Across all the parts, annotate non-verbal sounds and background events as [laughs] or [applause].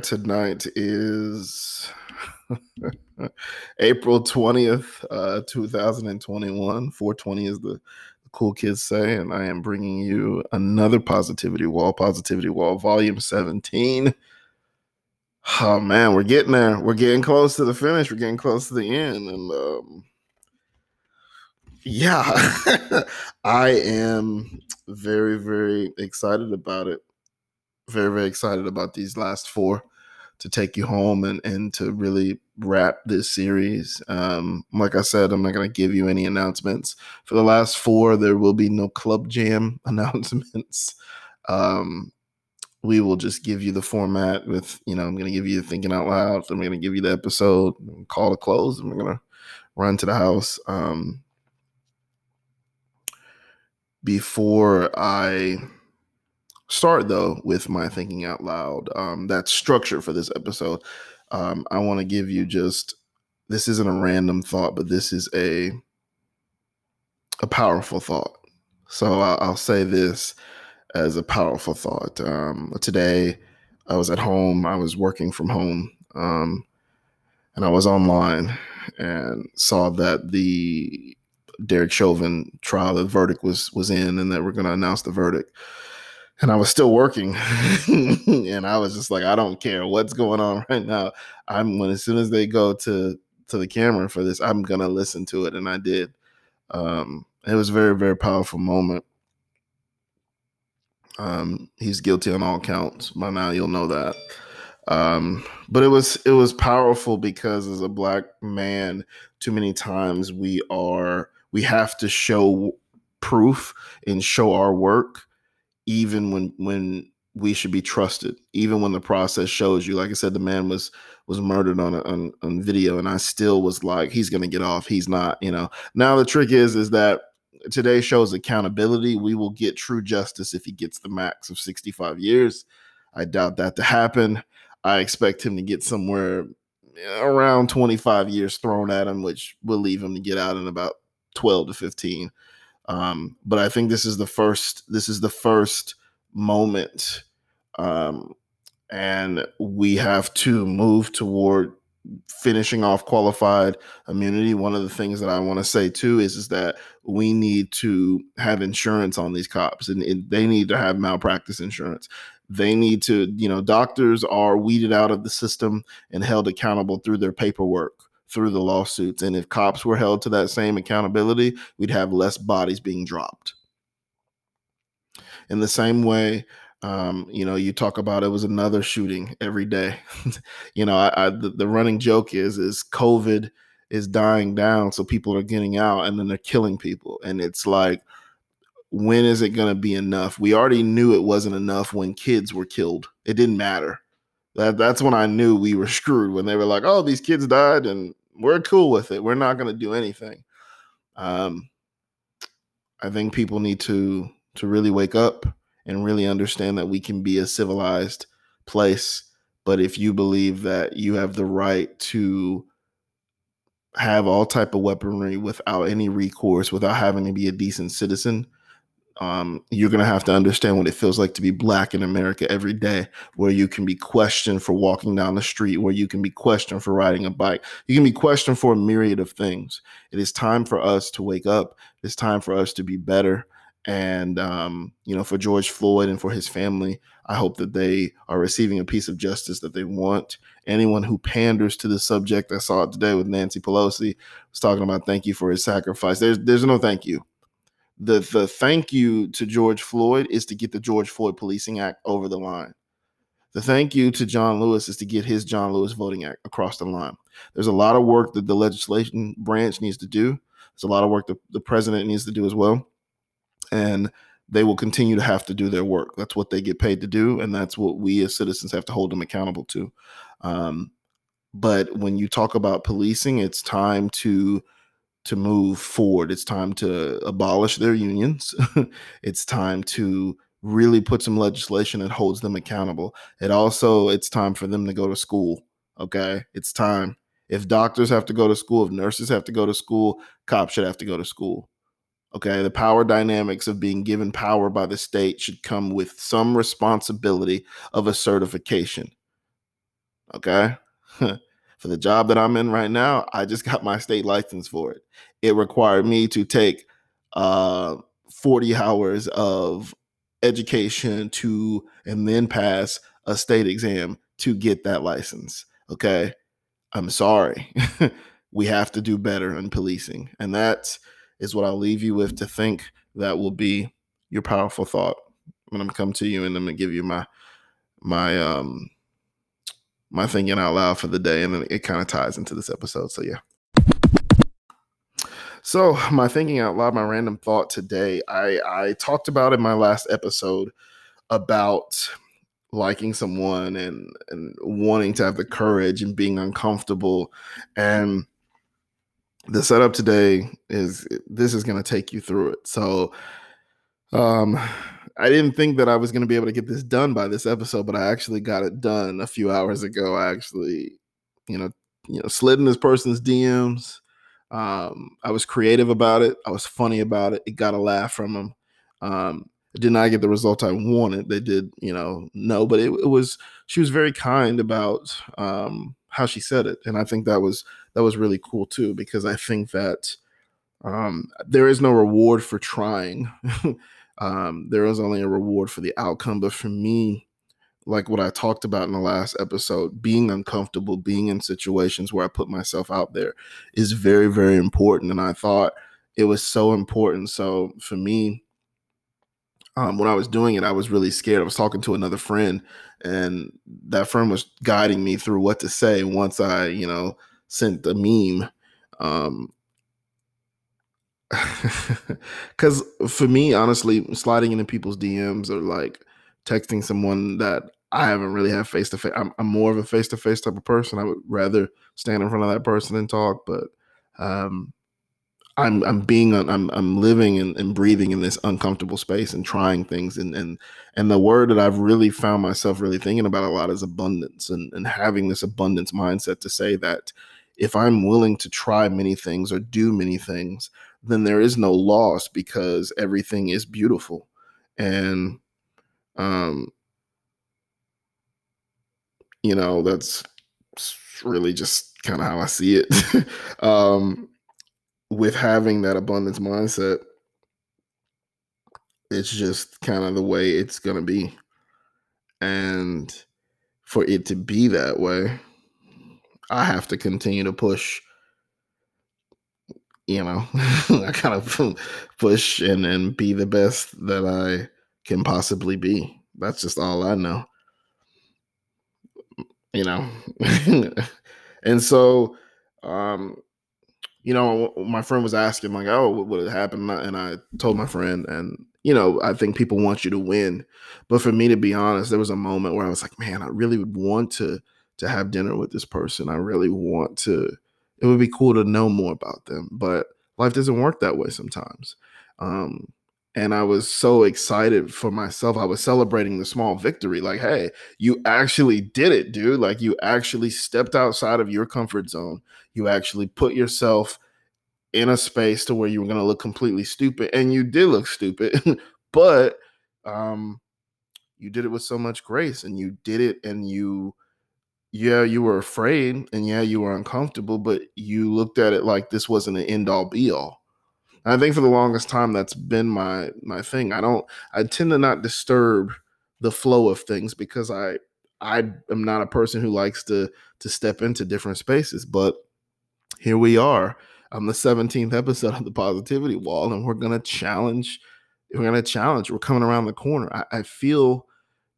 Right, tonight is [laughs] April 20th, uh, 2021. 420 is the, the cool kids say, and I am bringing you another Positivity Wall, Positivity Wall, Volume 17. Oh man, we're getting there. We're getting close to the finish. We're getting close to the end, and um, yeah, [laughs] I am very, very excited about it very very excited about these last four to take you home and and to really wrap this series. Um, like I said, I'm not going to give you any announcements for the last four. There will be no club jam [laughs] announcements. Um, we will just give you the format with you know I'm going to give you thinking out loud. I'm going to give you the episode, call to close, and we're going to run to the house. Um, before I start though with my thinking out loud. Um, that structure for this episode. Um, I want to give you just this isn't a random thought, but this is a a powerful thought. So I'll, I'll say this as a powerful thought. Um, today, I was at home. I was working from home, um, and I was online and saw that the Derek Chauvin trial, the verdict was was in, and that we're going to announce the verdict and I was still working, [laughs] and I was just like, I don't care what's going on [laughs] right now. I'm when as soon as they go to to the camera for this, I'm gonna listen to it, and I did. Um, it was a very very powerful moment. Um, he's guilty on all counts. By now, you'll know that. Um, but it was it was powerful because as a black man, too many times we are we have to show proof and show our work even when when we should be trusted even when the process shows you like i said the man was was murdered on a, on, on video and i still was like he's gonna get off. He's not you know. Now the trick is is that today shows accountability. We will get true justice if he gets the max of 65 years. I doubt that to happen. I expect him to get somewhere eh, around 25 years thrown at him which will leave him to get out in about 12 to 15 um, but I think this is the first. This is the first moment, um, and we have to move toward finishing off qualified immunity. One of the things that I want to say too is is that we need to have insurance on these cops, and, and they need to have malpractice insurance. They need to, you know, doctors are weeded out of the system and held accountable through their paperwork through the lawsuits. And if cops were held to that same accountability, we'd have less bodies being dropped. In the same way, um, you know, you talk about it was another shooting every day. [laughs] you know, I, I the, the running joke is is COVID is dying down, so people are getting out, and then they're killing people, and it's like, when is it going to be enough? We already knew it wasn't enough when kids were killed. It didn't matter. That that's when I knew we were screwed when they were like, "Oh, these kids died," and we're cool with it. We're not going to do anything. Um, I think people need to to really wake up and really understand that we can be a civilized place. But if you believe that you have the right to have all type of weaponry without any recourse, without having to be a decent citizen, um, you're going to have to understand what it feels like to be black in America every day, where you can be questioned for walking down the street, where you can be questioned for riding a bike. You can be questioned for a myriad of things. It is time for us to wake up. It's time for us to be better. And, um, you know, for George Floyd and for his family, I hope that they are receiving a piece of justice that they want. Anyone who panders to the subject, I saw it today with Nancy Pelosi, was talking about thank you for his sacrifice. There's, there's no thank you the the thank you to George Floyd is to get the George Floyd Policing Act over the line. The thank you to John Lewis is to get his John Lewis Voting Act across the line. There's a lot of work that the legislation branch needs to do. There's a lot of work that the president needs to do as well. And they will continue to have to do their work. That's what they get paid to do, and that's what we as citizens have to hold them accountable to. Um, but when you talk about policing, it's time to to move forward. It's time to abolish their unions. [laughs] it's time to really put some legislation that holds them accountable. It also it's time for them to go to school. Okay? It's time. If doctors have to go to school, if nurses have to go to school, cops should have to go to school. Okay? The power dynamics of being given power by the state should come with some responsibility of a certification. Okay. [laughs] for the job that I'm in right now, I just got my state license for it. It required me to take uh, 40 hours of education to and then pass a state exam to get that license. Okay. I'm sorry. [laughs] we have to do better in policing. And that is what I'll leave you with to think that will be your powerful thought. When I'm come to you and I'm gonna give you my my um my thinking out loud for the day, and then it kind of ties into this episode. So yeah. So my thinking out loud, my random thought today, I I talked about in my last episode about liking someone and and wanting to have the courage and being uncomfortable and the setup today is this is going to take you through it so um I didn't think that I was going to be able to get this done by this episode, but I actually got it done a few hours ago. I actually, you know, you know, slid in this person's DMs. Um, I was creative about it. I was funny about it. It got a laugh from them. Um, did not get the result I wanted. They did, you know, no, but it, it was. She was very kind about um, how she said it, and I think that was that was really cool too because I think that um, there is no reward for trying. [laughs] um, there is only a reward for the outcome. But for me, like what I talked about in the last episode, being uncomfortable, being in situations where I put myself out there is very, very important. And I thought it was so important. So for me, um, when I was doing it, I was really scared. I was talking to another friend, and that friend was guiding me through what to say once I, you know, sent the meme. Um, [laughs] because for me, honestly, sliding into people's DMs or like texting someone that I haven't really had face to face. I'm more of a face to face type of person. I would rather stand in front of that person and talk, but um, I'm I'm being I'm I'm living and, and breathing in this uncomfortable space and trying things and and and the word that I've really found myself really thinking about a lot is abundance and and having this abundance mindset to say that if I'm willing to try many things or do many things, then there is no loss because everything is beautiful. And um you know, that's really just kind of how I see it. [laughs] um with having that abundance mindset, it's just kind of the way it's going to be. And for it to be that way, I have to continue to push you know, [laughs] I kind of push and, and be the best that I can possibly be. That's just all I know. You know. [laughs] and so um you know, my friend was asking like, "Oh, what would happen?" And I told my friend, and you know, I think people want you to win, but for me to be honest, there was a moment where I was like, "Man, I really would want to to have dinner with this person. I really want to it would be cool to know more about them. But life doesn't work that way sometimes. Um, and I was so excited for myself. I was celebrating the small victory. Like, hey, you actually did it, dude. Like, you actually stepped outside of your comfort zone. You actually put yourself in a space to where you were going to look completely stupid. And you did look stupid, [laughs] but um, you did it with so much grace and you did it and you yeah, you were afraid and yeah, you were uncomfortable, but you looked at it like this wasn't an end all be all. I think for the longest time that's been my my thing. I don't I tend to not disturb the flow of things because I I am not a person who likes to to step into different spaces, but here we are on the 17th episode of the positivity wall and we're going to challenge we're going to challenge we're coming around the corner I, I feel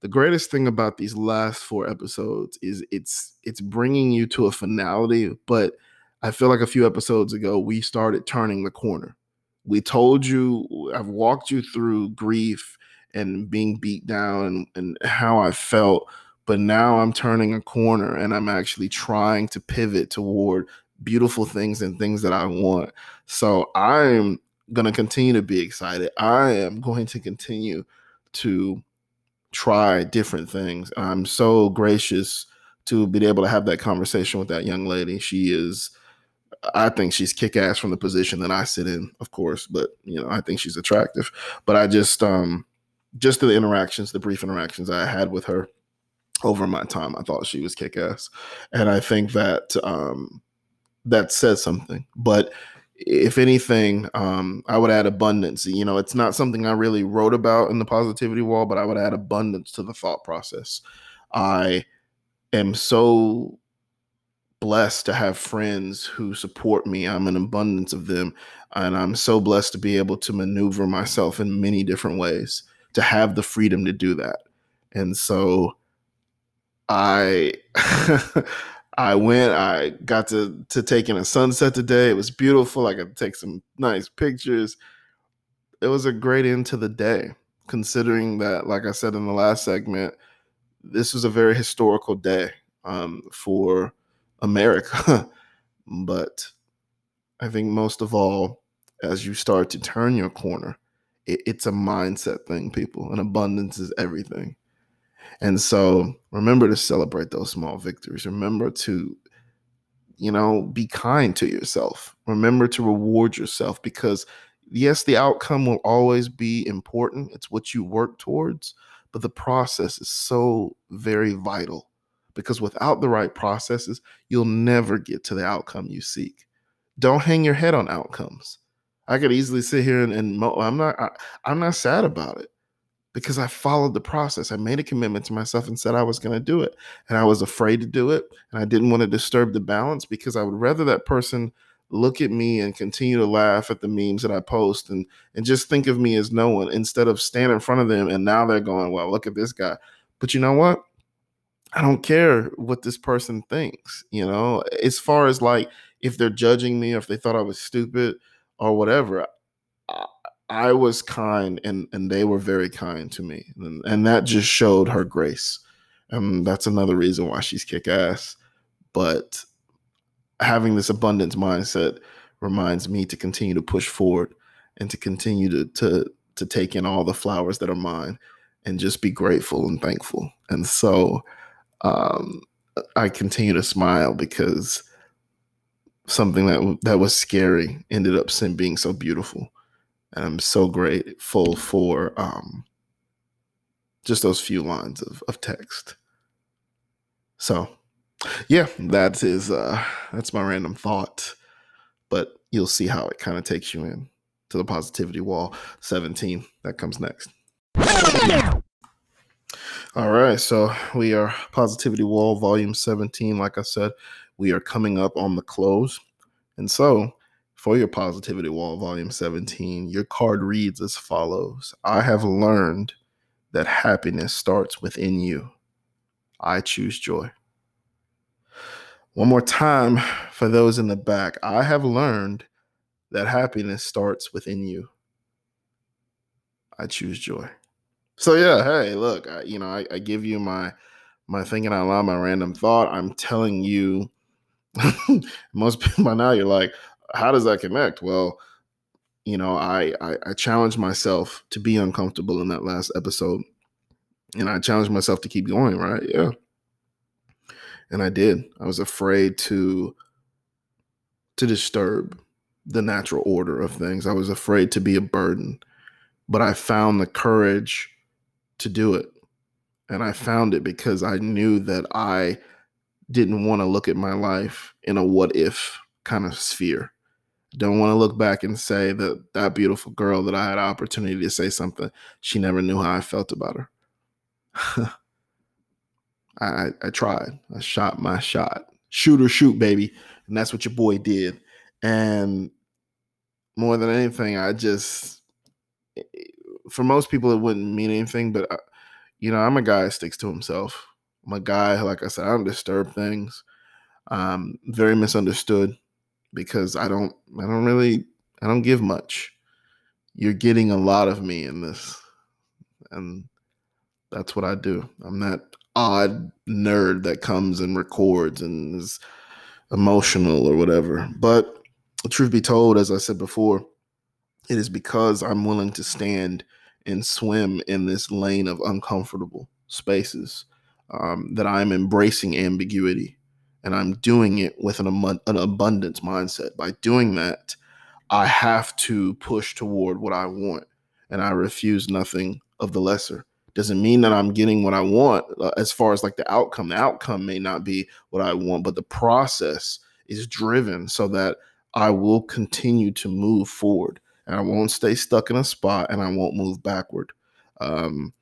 the greatest thing about these last four episodes is it's it's bringing you to a finality but i feel like a few episodes ago we started turning the corner. We told you i've walked you through grief and being beat down and, and how i felt but now i'm turning a corner and i'm actually trying to pivot toward beautiful things and things that i want. So i'm going to continue to be excited. I am going to continue to try different things. I'm so gracious to be able to have that conversation with that young lady. She is, I think she's kick ass from the position that I sit in, of course, but you know, I think she's attractive. But I just, um, just the interactions, the brief interactions I had with her, over my time. I thought she was kick ass. And I think that um, that says something. But if anything, um, I would add abundance. You know, it's not something I really wrote about in the positivity wall, but I would add abundance to the thought process. I am so blessed to have friends who support me. I'm an abundance of them. And I'm so blessed to be able to maneuver myself in many different ways, to have the freedom to do that. And so I [laughs] I went, I got to to take in a sunset today. It was beautiful. I got to take some nice pictures. It was a great end to the day, considering that, like I said in the last segment, this was a very historical day um, for America. [laughs] but I think most of all, as you start to turn your corner, it, it's a mindset thing, people, and abundance is everything. And so remember to celebrate those small victories. Remember to, you know, be kind to yourself. Remember to reward yourself because, yes, the outcome will always be important. It's what you work towards, but the process is so very vital because without the right processes, you'll never get to the outcome you seek. Don't hang your head on outcomes. I could easily sit here and, and I'm not I, I'm not sad about it because I followed the process. I made a commitment to myself and said I was going to do it. And I was afraid to do it. And I didn't want to disturb the balance because I would rather that person look at me and continue to laugh at the memes that I post and and just think of me as no one instead of stand in front of them and now they're going, well, look at this guy. But you know what? I don't care what this person thinks, you know, as far as like if they're judging me or if they thought I was stupid or whatever. I was kind and and they were very kind to me. And, and that just showed her grace. And that's another reason why she's kick ass. But having this abundance mindset reminds me to continue to push forward and to continue to to to take in all the flowers that are mine and just be grateful and thankful. And so um, I continue to smile because something that that was scary ended up being so beautiful. And I'm so grateful for um, just those few lines of, of text. So, yeah, that is uh, that's my random thought, but you'll see how it kind of takes you in to the positivity wall 17 that comes next. All right, so we are positivity wall volume 17 like I said, we are coming up on the close. And so, for your Positivity Wall, Volume 17, your card reads as follows I have learned that happiness starts within you. I choose joy. One more time for those in the back. I have learned that happiness starts within you. I choose joy. So yeah, hey, look, I, you know, I, I give you my my thinking out loud, my random thought. I'm telling you, [laughs] most people by now, you're like, how does that connect? Well, you know, I, I I challenged myself to be uncomfortable in that last episode, and I challenged myself to keep going. Right? Yeah, and I did. I was afraid to to disturb the natural order of things. I was afraid to be a burden, but I found the courage to do it, and I found it because I knew that I didn't want to look at my life in a what if kind of sphere. Don't want to look back and say that that beautiful girl that I had opportunity to say something, she never knew how I felt about her. [laughs] I, I tried. I shot my shot. Shoot or shoot, baby. And that's what your boy did. And more than anything, I just, for most people, it wouldn't mean anything, but, I, uh, you know, I'm a guy that sticks to himself. I'm a guy, like I said, I don't disturb things. Um, very misunderstood because I don't I don't really I don't give much. You're getting a lot of me in this. And that's what I do. I'm that odd nerd that comes and records and is emotional or whatever. But truth be told, as I said before, it is because I'm willing to stand and swim in this lane of uncomfortable spaces um, that I'm embracing ambiguity and I'm doing it with an, an abundance mindset. By doing that, I have to push toward what I want, and I refuse nothing of the lesser doesn't mean that I'm getting what I want uh, as far as like the outcome. The outcome may not be what I want, but the process is driven so that I will continue to move forward and I won't stay stuck in a spot and I won't move backward. Um,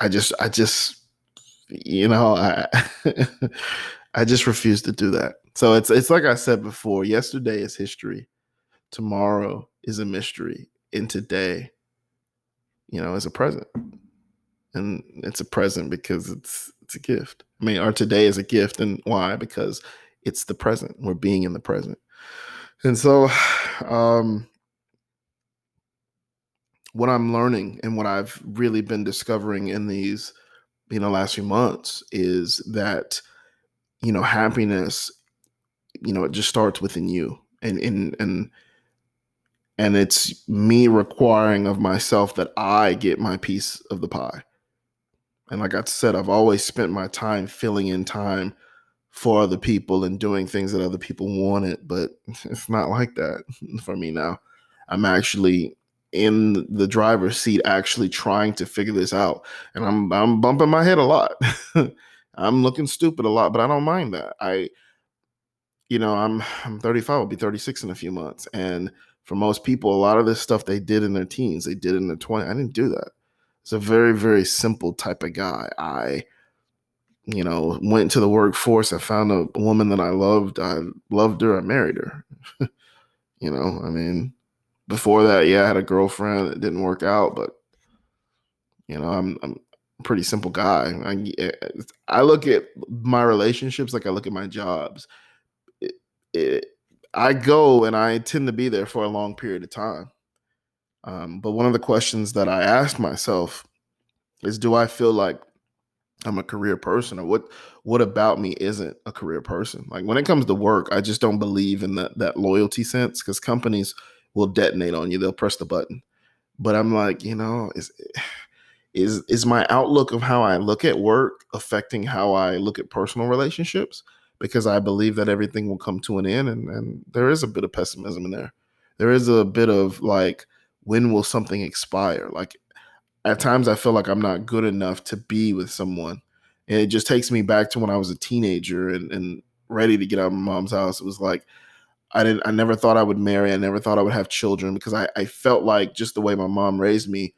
I just, I just, you know, I, [laughs] I just refuse to do that. So it's, it's like I said before. Yesterday is history. Tomorrow is a mystery, and today, you know, is a present and it's a present because it's it's a gift. I mean, our today is a gift, and why? Because it's the present. We're being in the present, and so, [sighs] um, what I'm learning and what I've really been discovering in these, you know, last few months is that, you know, happiness, you know, it just starts within you, and and and and it's me requiring of myself that I get my piece of the pie and like I said, I've always spent my time filling in time for other people and doing things that other people wanted, but [laughs] it's not like that [laughs] for me now. I'm actually in the driver's seat actually trying to figure this out and I'm I'm bumping my head a lot. [laughs] I'm looking stupid a lot, but I don't mind that. I you know, I'm [sighs] I'm 35, I'll be 36 in a few months and for most people a lot of this stuff they did in their teens, they did in their 20s. I didn't do that. It's a very, very simple type of guy. I, you know, went to the workforce. I found a woman that I loved. I loved her. I married her. [laughs] you know, I mean, before that, yeah, I had a girlfriend. It didn't work out, but you know, I'm I'm pretty simple guy. I eh, I look at my relationships like I look at my jobs. It, it, I go and I tend to be there for a long period of time. Um, but one of the questions that I ask myself is do I feel like I'm a career person or what what about me isn't a career person? Like when it comes to work, I just don't believe in that that loyalty sense because companies will detonate on you. They'll press the button. But I'm like, you know, is is is my outlook of how I look at work affecting how I look at personal relationships? Because I believe that everything will come to an end and, and there is a bit of pessimism in there. There is a bit of like when will something expire? Like at times I feel like I'm not good enough to be with someone. And it just takes me back to when I was a teenager and, and ready to get out of my mom's house. It was like I didn't I never thought I would marry. I never thought I would have children because I, I felt like just the way my mom raised me,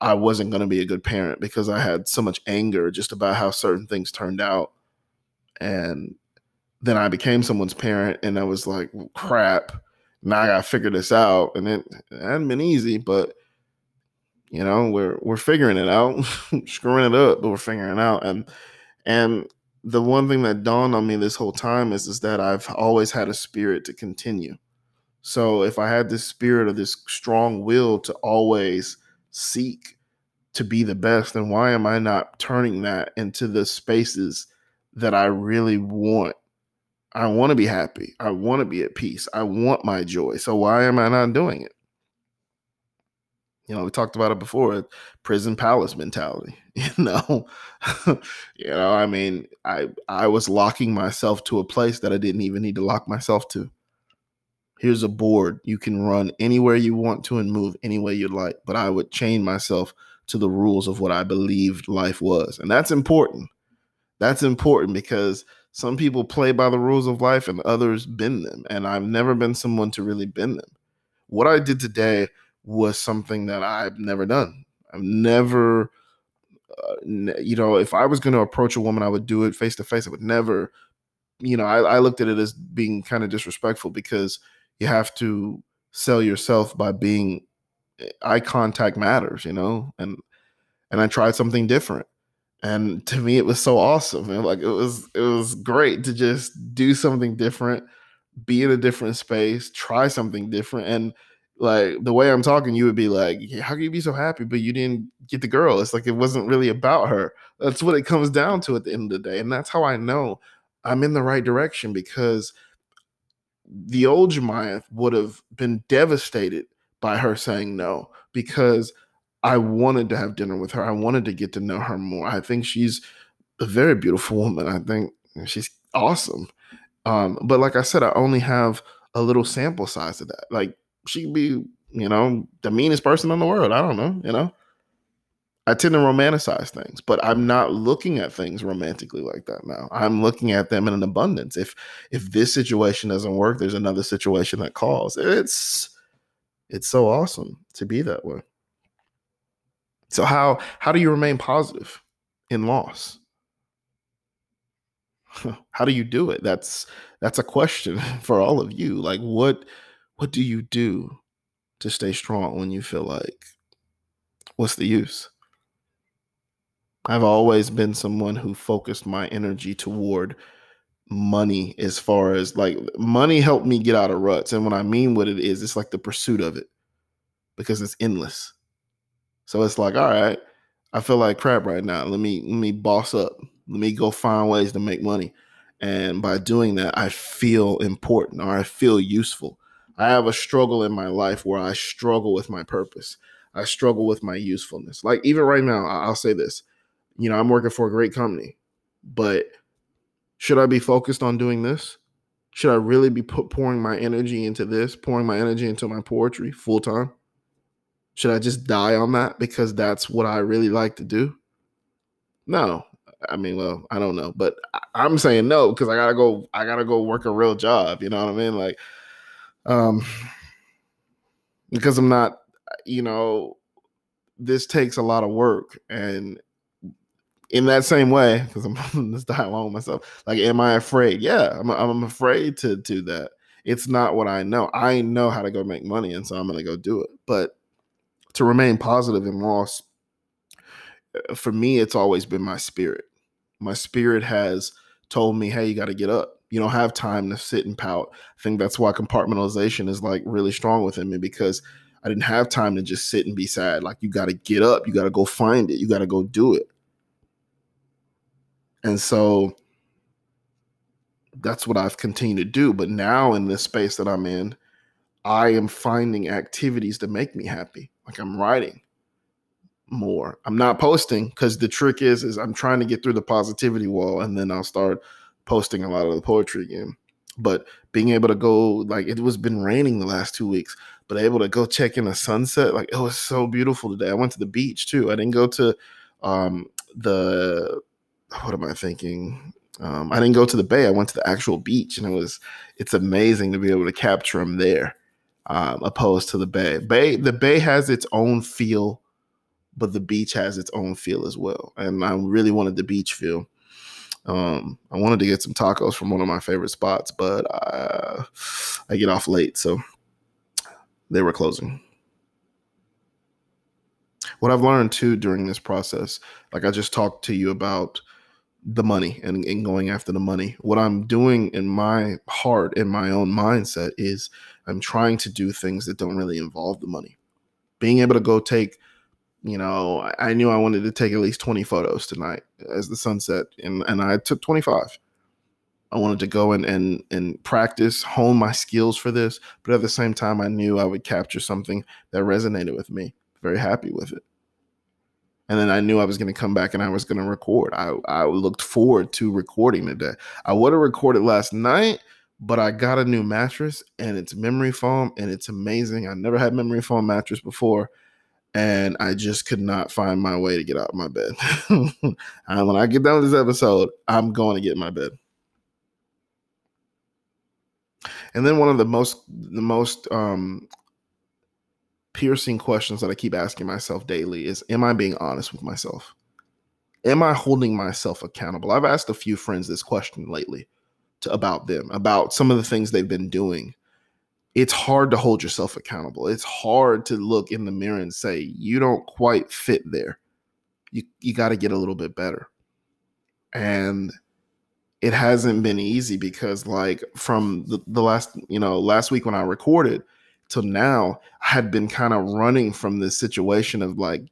I wasn't gonna be a good parent because I had so much anger just about how certain things turned out. And then I became someone's parent and I was like, well, crap now I gotta figure this out. And it, it hadn't been easy, but you know, we're we're figuring it out, [laughs] screwing it up, but we're figuring it out. And and the one thing that dawned on me this whole time is is that I've always had a spirit to continue. So if I had this spirit of this strong will to always seek to be the best, and why am I not turning that into the spaces that I really want I want to be happy. I want to be at peace. I want my joy. So why am I not doing it? You know, we talked about it before, prison palace mentality. [laughs] You know, [laughs] you know, I mean, I I was locking myself to a place that I didn't even need to lock myself to. Here's a board. You can run anywhere you want to and move any way you'd like, but I would chain myself to the rules of what I believed life was. And that's important. That's important because some people play by the rules of life and others bend them. And I've never been someone to really bend them. What I did today was something that I've never done. I've never, uh, you know, if I was going to approach a woman, I would do it face to face. I would never, you know, I, I looked at it as being kind of disrespectful because you have to sell yourself by being eh, eye contact matters, you know, and and I tried something different. And [laughs] to me it was so awesome and like it was it was great to just do something different be in a different space try something different and like the way i'm talking you would be like how can you be so happy? But you didn't get the girl. It's like it wasn't really about her. That's what it comes down to at the end of the day and that's how i know i'm in the right direction because the old Jemiah would have been devastated by her saying no because I wanted to have dinner with her. I wanted to get to know her more. I think she's a very beautiful woman. I think she's awesome. Um, but like I said, I only have a little sample size of that. Like she would be, you know, the meanest person in the world. I don't know, you know. I tend to romanticize things, but I'm not looking at things romantically like that now. I'm looking at them in an abundance. If if this situation doesn't work, there's another situation that calls. It's it's so awesome to be that way. So how how do you remain positive in loss? [laughs] How do you do it? That's that's a question [laughs] for all of you. Like what what do you do to stay strong when you feel like what's the use? I've always been someone who focused my energy toward money as far as like money helped me get out of ruts. And what I mean what it is, it's like the pursuit of it because it's endless. So it's like, all right, I feel like crap right now. Let me let me boss up. Let me go find ways to make money. And by doing that, I feel important or I feel useful. I have a struggle in my life where I struggle with my purpose. I struggle with my usefulness. Like even right now, I'll say this. You know, I'm working for a great company, but should I be focused on doing this? Should I really be put, pouring my energy into this, pouring my energy into my poetry full time? Should I just die on that because that's what I really like to do? No. I mean, well, I don't know, but I'm saying no because I gotta go. I gotta go work a real job. You know what I mean? Like, um, because I'm not. You know, this takes a lot of work, and in that same way, because [laughs] I'm just dying along with myself. Like, am I afraid? Yeah, I'm. I'm afraid to do that. It's not what I know. I know how to go make money, and so I'm gonna go do it. But to remain positive in loss, uh, for me, it's always been my spirit. My spirit has told me, hey, you got to get up. You don't have time to sit and pout. I think that's why compartmentalization is like really strong within me because I didn't have time to just sit and be sad. Like, you got to get up. You got to go find it. You got to go do it. And so that's what I've continued to do. But now in this space that I'm in, I am finding activities to make me happy. Like I'm writing more. I'm not posting because the trick is is I'm trying to get through the positivity wall and then I'll start posting a lot of the poetry again. But being able to go like it was been raining the last two weeks, but able to go check in a sunset, like it was so beautiful today. I went to the beach too. I didn't go to um the what am I thinking? Um, I didn't go to the bay. I went to the actual beach, and it was it's amazing to be able to capture them there um, opposed to the bay. Bay the bay has its own feel, but the beach has its own feel as well. And I really wanted the beach feel. Um, I wanted to get some tacos from one of my favorite spots, but uh, I get off late, so they were closing. What I've learned too during this process, like I just talked to you about the money and, and going after the money. What I'm doing in my heart, in my own mindset, is I'm trying to do things that don't really involve the money. Being able to go take, you know, I knew I wanted to take at least 20 photos tonight as the sunset, and, and I took 25. I wanted to go and, and and practice, hone my skills for this, but at the same time, I knew I would capture something that resonated with me. Very happy with it and then I knew I was going to come back and I was going to record. I I looked forward to recording today. I would have recorded last night, but I got a new mattress and it's memory foam and it's amazing. I never had memory foam mattress before and I just could not find my way to get out of my bed. [laughs] and when I get done with this episode, I'm going to get in my bed. And then one of the most the most um piercing questions that I keep asking myself daily is Am I being honest with myself? Am I holding myself accountable? I've asked a few friends this question lately to, about them, about some of the things they've been doing. It's hard to hold yourself accountable. It's hard to look in the mirror and say, You don't quite fit there. You, you got to get a little bit better. And it hasn't been easy because, like, from the, the last, you know, last week when I recorded, till now, I had been kind of running from this situation of like,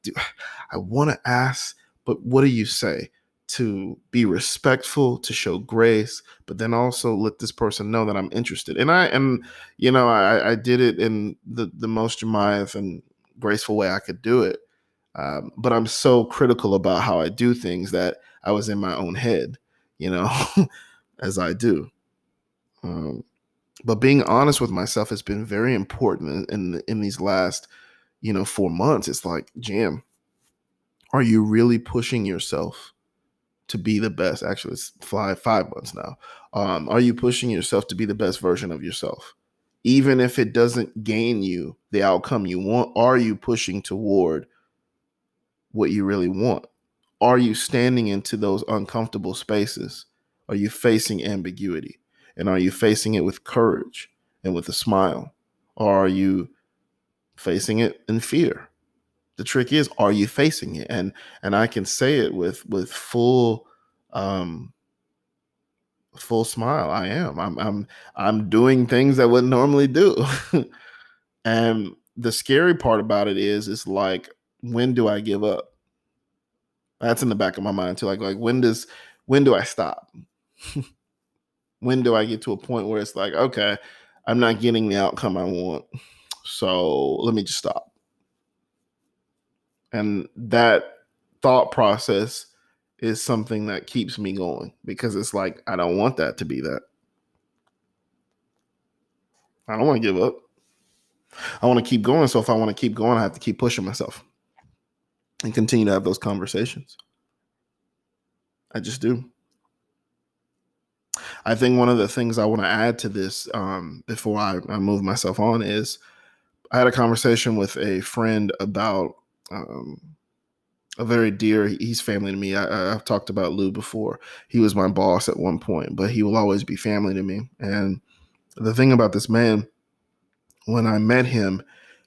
I want to ask, but what do you say? To be respectful, to show grace, but then also let this person know that I'm interested. And I and you know, I, I did it in the the most Jemiah and graceful way I could do it. Um, but I'm so critical about how I do things that I was in my own head, you know, [laughs] as I do. Um, but being honest with myself has been very important in, in these last you know four months it's like jam Are you really pushing yourself to be the best? Actually, it's five five months now. Um, are you pushing yourself to be the best version of yourself? Even if it doesn't gain you the outcome you want, are you pushing toward what you really want? Are you standing into those uncomfortable spaces? Are you facing ambiguity? And are you facing it with courage and with a smile? Or are you facing it in fear? The trick is, are you facing it? And and I can say it with with full um full smile. I am. I'm I'm I'm doing things I wouldn't normally do. [laughs] and the scary part about it is it's like when do I give up? That's in the back of my mind too. Like like when does when do I stop? [laughs] when do I get to a point where it's like, okay, I'm not getting the outcome I want. So let me just stop. And that thought process is something that keeps me going because it's like, I don't want that to be that. I don't want to give up. I want to keep going. So if I want to keep going, I have to keep pushing myself and continue to have those conversations. I just do. I think one of the things I want to add to this um, before I, I, move myself on is I had a conversation with a friend about um, a very dear, he's family to me. I, I've talked about Lou before. He was my boss at one point, but he will always be family to me. And the thing about this man, when I met him,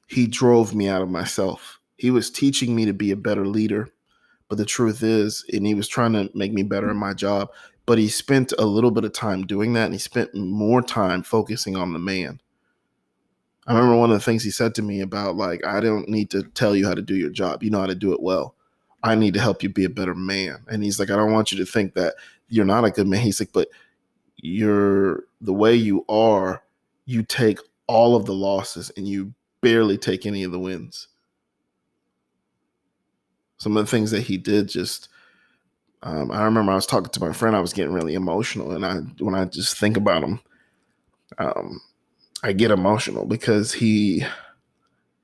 he drove me out of myself. He was teaching me to be a better leader. But the truth is, and he was trying to make me better in my job but he spent a little bit of time doing that and he spent more time focusing on the man. I remember one of the things he said to me about like I don't need to tell you how to do your job. You know how to do it well. I need to help you be a better man. And he's like, I don't want you to think that you're not a good man. He's like, but you're the way you are, you take all of the losses and you barely take any of the wins. Some of the things that he did just um, I remember I was talking to my friend. I was getting really emotional, and I when I just think about him, um, I get emotional because he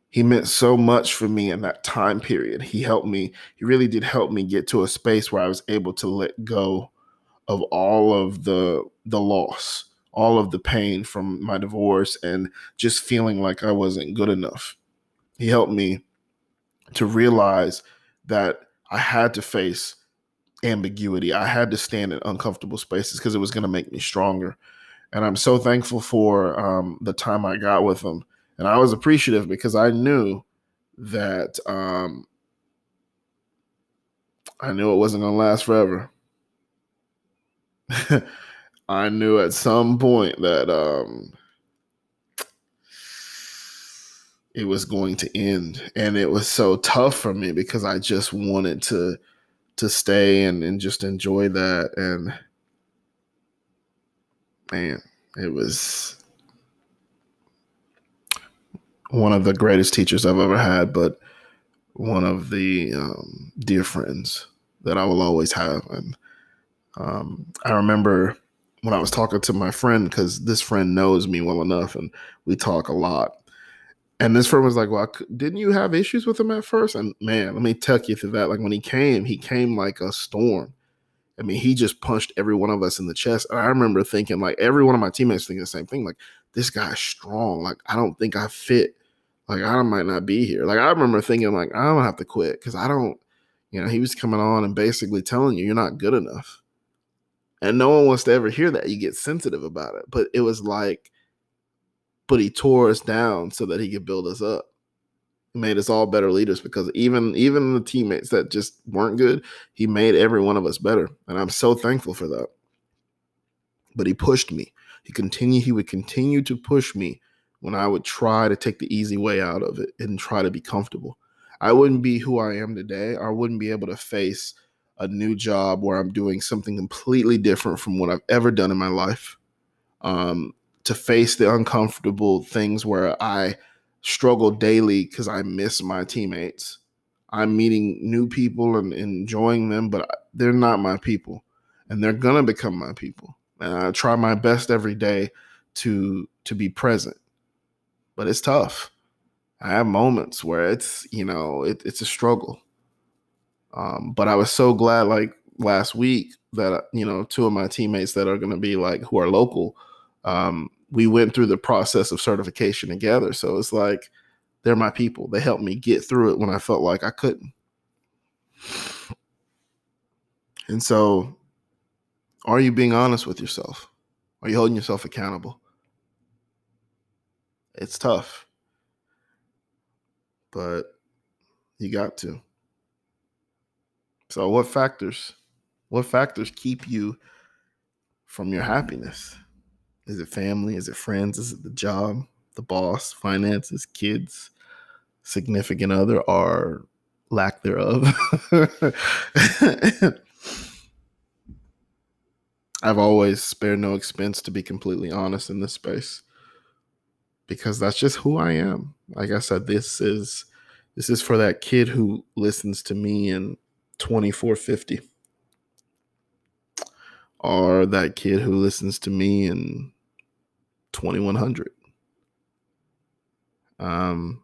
he meant so much for me in that time period. He helped me. He really did help me get to a space where I was able to let go of all of the the loss, all of the pain from my divorce, and just feeling like I wasn't good enough. He helped me to realize that I had to face ambiguity. I had to stand in uncomfortable spaces because it was going to make me stronger. And I'm so thankful for um, the time I got with him. And I was appreciative because I knew that um, I knew it wasn't going to last forever. [laughs] I knew at some point that um, it was going to end. And it was so tough for me because I just wanted to to stay and, and just enjoy that. And man, it was one of the greatest teachers I've ever had, but one of the um, dear friends that I will always have. And um, I remember when I was talking to my friend, because this friend knows me well enough and we talk a lot. And this friend was like, "Well, didn't you have issues with him at first? And man, let me take you through that. Like when he came, he came like a storm. I mean, he just punched every one of us in the chest. And I remember thinking, like every one of my teammates thinking the same thing. Like this guy's strong. Like I don't think I fit. Like I might not be here. Like I remember thinking, like I'm gonna have to quit because I don't. You know, he was coming on and basically telling you you're not good enough. And no one wants to ever hear that. You get sensitive about it. But it was like but he tore us down so that he could build us up. Made us all better leaders because even even the teammates that just weren't good, he made every one of us better, and I'm so thankful for that. But he pushed me. He continued. He would continue to push me when I would try to take the easy way out of it and try to be comfortable. I wouldn't be who I am today. I wouldn't be able to face a new job where I'm doing something completely different from what I've ever done in my life. Um, to face the uncomfortable things where I struggle daily because I miss my teammates. I'm meeting new people and enjoying them, but they're not my people, and they're gonna become my people. And I try my best every day to to be present, but it's tough. I have moments where it's you know it, it's a struggle, Um, but I was so glad, like last week, that you know two of my teammates that are going to be like who are local. Um, we went through the process of certification together, so it's like they're my people. They helped me get through it when I felt like I couldn't. And so, are you being honest with yourself? Are you holding yourself accountable? It's tough, but you got to. So, what factors? What factors keep you from your happiness? Is it family? Is it friends? Is it the job, the boss, finances, kids, significant other, or lack thereof? [laughs] I've always spared no expense to be completely honest in this space because that's just who I am. Like I said, this is this is for that kid who listens to me in 2450 or that kid who listens to me in 2100. Um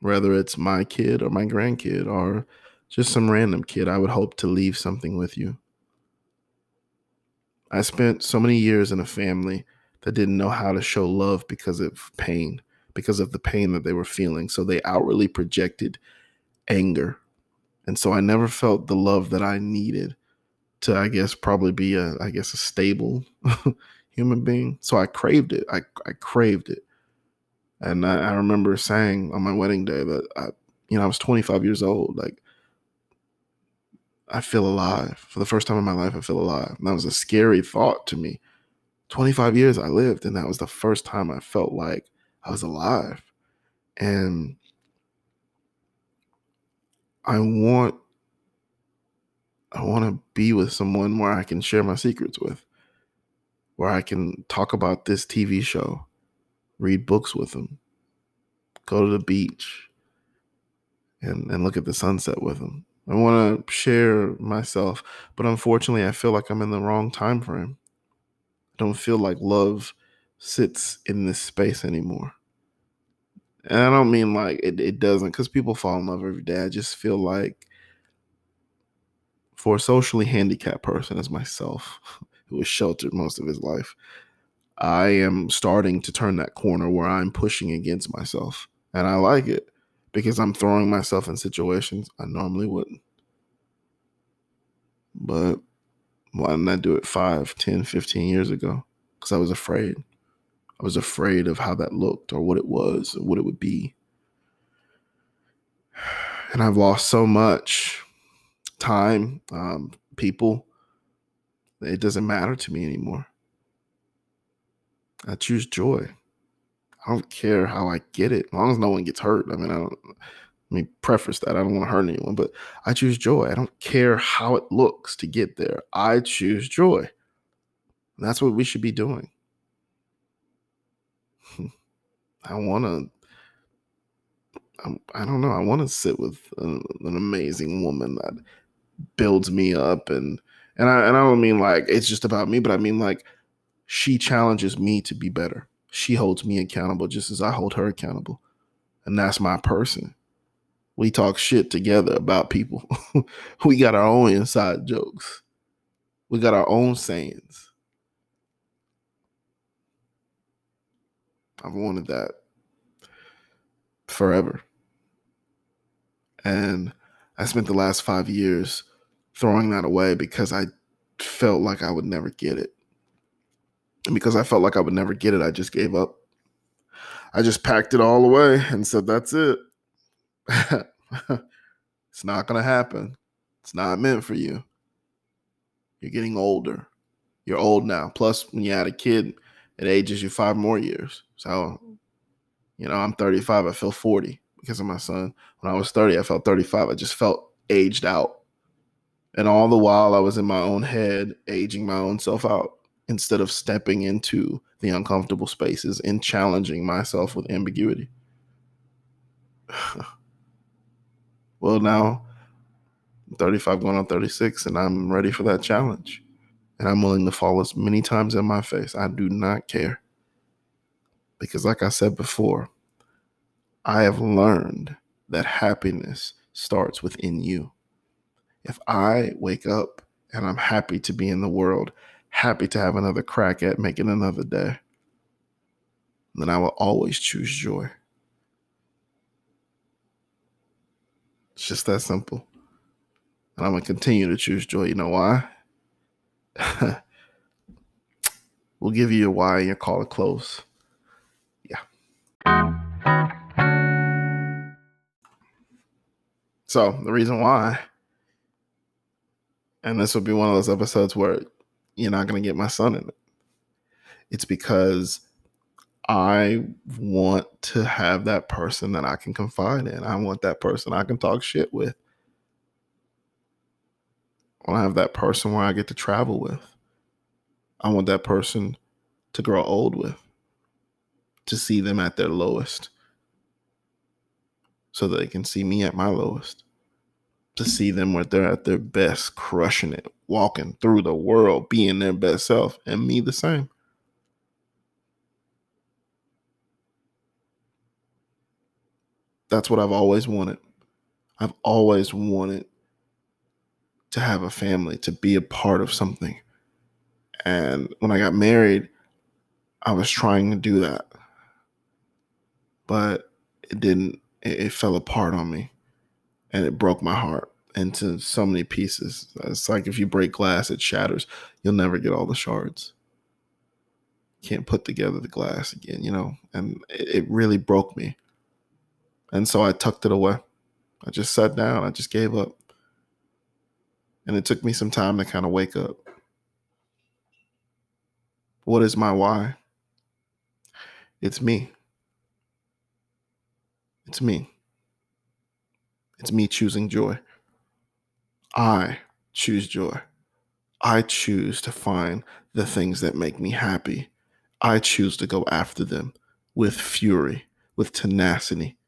whether it's my kid or my grandkid or just some random kid, I would hope to leave something with you. I spent so many years in a family that didn't know how to show love because of pain, because of the pain that they were feeling. So they outwardly projected anger. And so I never felt the love that I needed to, I guess, probably be a, I guess, a stable [laughs] human being. So I craved it. I, I craved it. And I, I remember saying on my wedding day that I, you know, I was 25 years old. Like I feel alive. For the first time in my life, I feel alive. And that was a scary thought to me. 25 years I lived, and that was the first time I felt like I was alive. And I want I want to be with someone where I can share my secrets with, where I can talk about this TV show, read books with them, go to the beach, and, and look at the sunset with them. I want to share myself, but unfortunately, I feel like I'm in the wrong time frame. I don't feel like love sits in this space anymore. And I don't mean like it, it doesn't, because people fall in love every day. I just feel like for a socially handicapped person as myself, [laughs] who was sheltered most of his life, I am starting to turn that corner where I'm pushing against myself. And I like it because I'm throwing myself in situations I normally wouldn't. But why didn't I do it 5, 10, 15 years ago? Because I was afraid. I was afraid of how that looked or what it was or what it would be. [sighs] And I've lost so much time, um, people. It doesn't matter to me anymore. I choose joy. I don't care how I get it, as long as no one gets hurt. I mean, I don't. Let me preface that I don't want to hurt anyone, but I choose joy. I don't care how it looks to get there. I choose joy. And that's what we should be doing. [laughs] I want to. I don't know. I want to sit with an, an amazing woman that builds me up and and I and I don't mean like it's just about me, but I mean like she challenges me to be better she holds me accountable just as I hold her accountable. And that's my person. We talk shit together about people. [laughs] we got our own inside jokes. We got our own sayings. I've wanted that forever. And I spent the last five years throwing that away because I felt like I would never get it. And because I felt like I would never get it, I just gave up. I just packed it all away and said, that's it. [laughs] it's not going to happen. It's not meant for you. You're getting older. You're old now. Plus, when you had a kid, it ages you five more years. So, you know, I'm 35. I feel 40 because of my son. When I was 30, I felt 35. I just felt aged out. And all the while, I was in my own head, aging my own self out instead of stepping into the uncomfortable spaces and challenging myself with ambiguity. [sighs] well, now I'm 35 going on 36, and I'm ready for that challenge. And I'm willing to fall as many times in my face. I do not care. Because, like I said before, I have learned that happiness starts within you. If I wake up and I'm happy to be in the world, happy to have another crack at making another day, then I will always choose joy. It's just that simple. And I'm going to continue to choose joy. You know why? [laughs] we'll give you a why and your call it close. Yeah. So the reason why, and this will be one of those episodes where you're not going to get my son in it. It's because I want to have that person that I can confide in. I want that person I can talk shit with. I want to have that person where I get to travel with. I want that person to grow old with, to see them at their lowest, so that they can see me at my lowest, to see them where they're at their best, crushing it, walking through the world, being their best self, and me the same. That's what I've always wanted. I've always wanted to have a family, to be a part of something. And when I got married, I was trying to do that. But it didn't, it, it fell apart on me and it broke my heart into so many pieces. It's like if you break glass, it shatters. You'll never get all the shards. Can't put together the glass again, you know? And it, it really broke me. And so I tucked it away. I just sat down. I just gave up. And it took me some time to kind of wake up. What is my why? It's me. It's me. It's me choosing joy. I choose joy. I choose to find the things that make me happy. I choose to go after them with fury, with tenacity,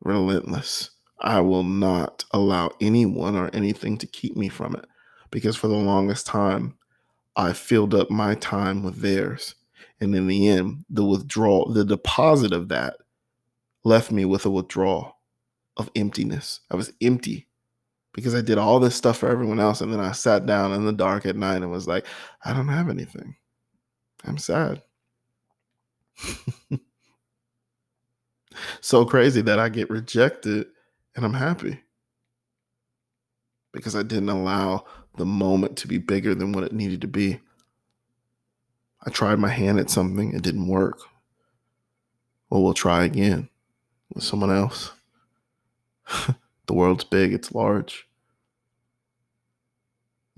relentless. I will not allow anyone or anything to keep me from it because for the longest time, I filled up my time with theirs. And in the end, the withdrawal, the deposit of that left me with a withdrawal of emptiness. I was empty because I did all this stuff for everyone else. And then I sat down in the dark at night and was like, I don't have anything. I'm sad. [laughs] so crazy that I get rejected and I'm happy because I didn't allow the moment to be bigger than what it needed to be. I tried my hand at something, it didn't work. Well, we'll try again with someone else. [laughs] the world's big, it's large.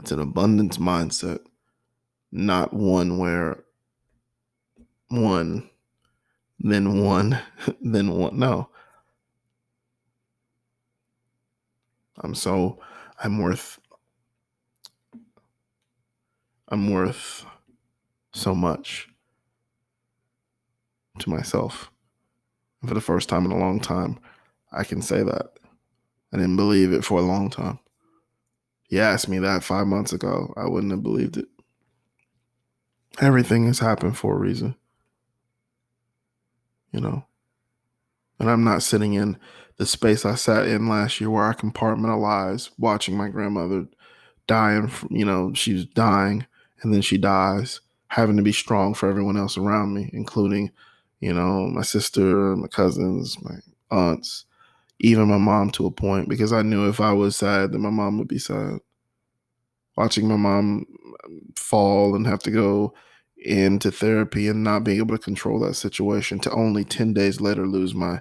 It's an abundance mindset, not one where one, then one, [laughs] then one. No. I'm so, I'm worth, I'm worth so much to myself. And for the first time in a long time, I can say that. I didn't believe it for a long time. You asked me that five months ago, I wouldn't have believed it. Everything has happened for a reason. You know? And I'm not sitting in the space I sat in last year where I compartmentalized watching my grandmother dying, you know, she's dying and then she dies, having to be strong for everyone else around me, including, you know, my sister, my cousins, my aunts, even my mom to a point, because I knew if I was sad, then my mom would be sad. Watching my mom um, fall and have to go into therapy and not being able to control that situation to only 10 days later lose my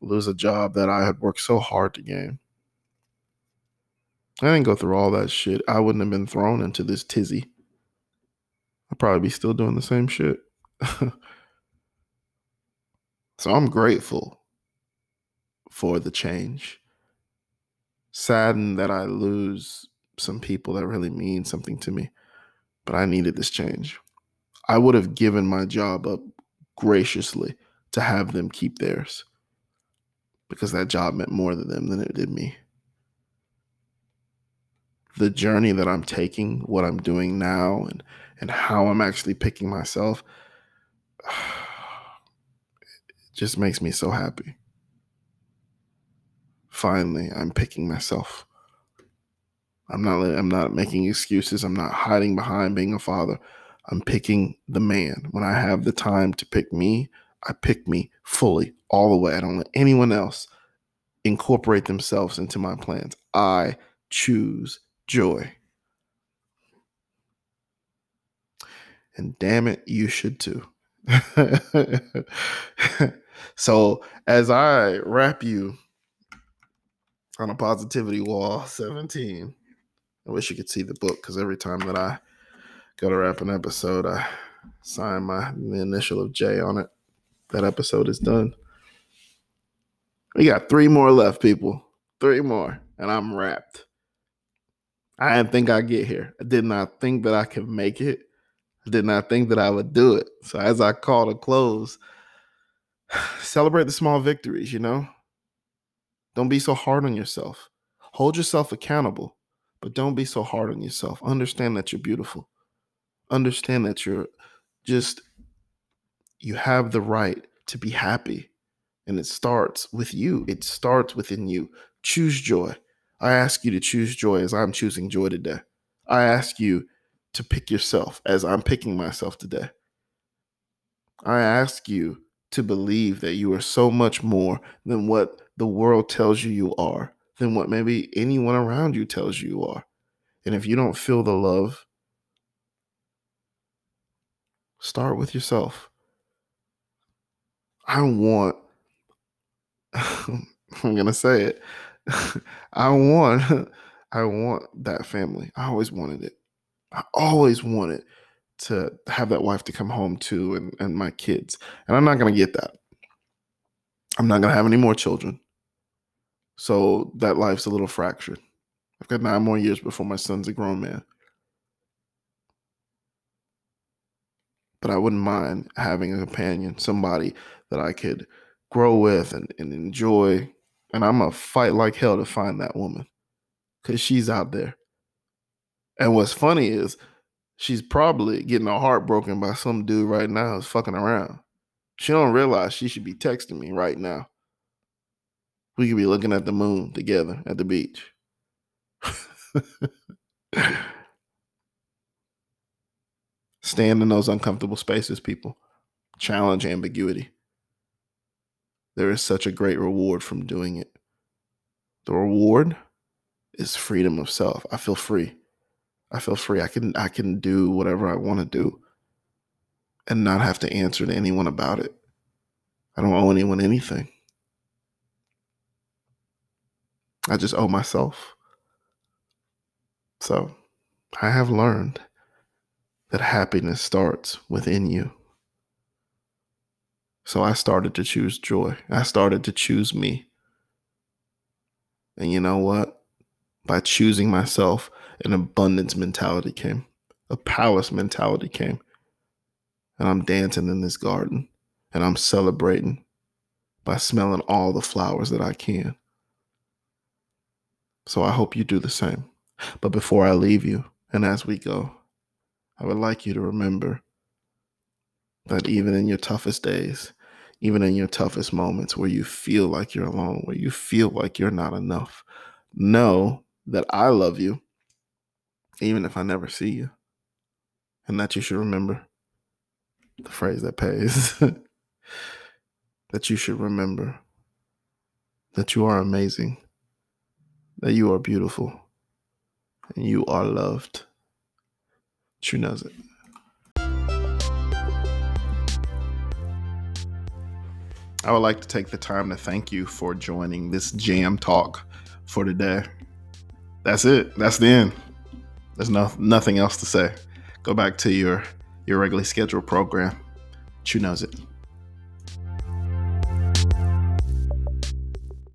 lose a job that I had worked so hard to gain. I didn't go through all that shit. I wouldn't have been thrown into this tizzy. I'd probably be still doing the same shit. [laughs] so I'm grateful for the change. Saddened that I lose some people that really mean something to me, but I needed this change. I would have given my job up graciously to have them keep theirs because that job meant more to them than it did me. The journey that I'm taking, what I'm doing now, and, and how I'm actually picking myself, [sighs] it just makes me so happy. Finally, I'm picking myself. I'm not I'm not making excuses. I'm not hiding behind being a father. I'm picking the man. When I have the time to pick me, I pick me fully all the way. I don't let anyone else incorporate themselves into my plans. I choose joy. And damn it, you should too. [laughs] so, as I wrap you on a positivity wall 17, I wish you could see the book because every time that I go to wrap an episode, I sign my the initial of J on it. That episode is done. We got three more left, people. Three more, and I'm wrapped. I didn't think I'd get here. I did not think that I could make it. I did not think that I would do it. So as I call to close, [sighs] celebrate the small victories, you know? Don't be so hard on yourself. Hold yourself accountable, but don't be so hard on yourself. Understand that you're beautiful. Understand that you're just, you have the right to be happy. And it starts with you, it starts within you. Choose joy. I ask you to choose joy as I'm choosing joy today. I ask you to pick yourself as I'm picking myself today. I ask you to believe that you are so much more than what the world tells you you are, than what maybe anyone around you tells you you are. And if you don't feel the love, start with yourself. I want, [laughs] I'm going to say it. [laughs] I want, [laughs] I want that family. I always wanted it. I always wanted to have that wife to come home to and, and my kids. And I'm not going to get that. I'm not going to have any more children. So that life's a little fractured. I've got nine more years before my son's a grown man. But I wouldn't mind having a companion, somebody that I could grow with and, and enjoy. And I'm going to fight like hell to find that woman because she's out there. And what's funny is she's probably getting her heart broken by some dude right now who's fucking around. She don't realize she should be texting me right now. We could be looking at the moon together at the beach. [laughs] Stand in those uncomfortable spaces, people. Challenge ambiguity. There is such a great reward from doing it. The reward is freedom of self. I feel free. I feel free. I can I can do whatever I want to do and not have to answer to anyone about it. I don't owe anyone anything. I just owe myself. So, I have learned that happiness starts within you. So I started to choose joy. I started to choose me. And you know what? By choosing myself, an abundance mentality came, a palace mentality came. And I'm dancing in this garden and I'm celebrating by smelling all the flowers that I can. So I hope you do the same. But before I leave you and as we go, I would like you to remember that even in your toughest days, even in your toughest moments where you feel like you're alone, where you feel like you're not enough, know that I love you even if I never see you. And that you should remember the phrase that pays [laughs] that you should remember that you are amazing, that you are beautiful, and you are loved. True knows it. I would like to take the time to thank you for joining this jam talk for today. That's it. That's the end. There's no, nothing else to say. Go back to your your regularly scheduled program. Chu knows it.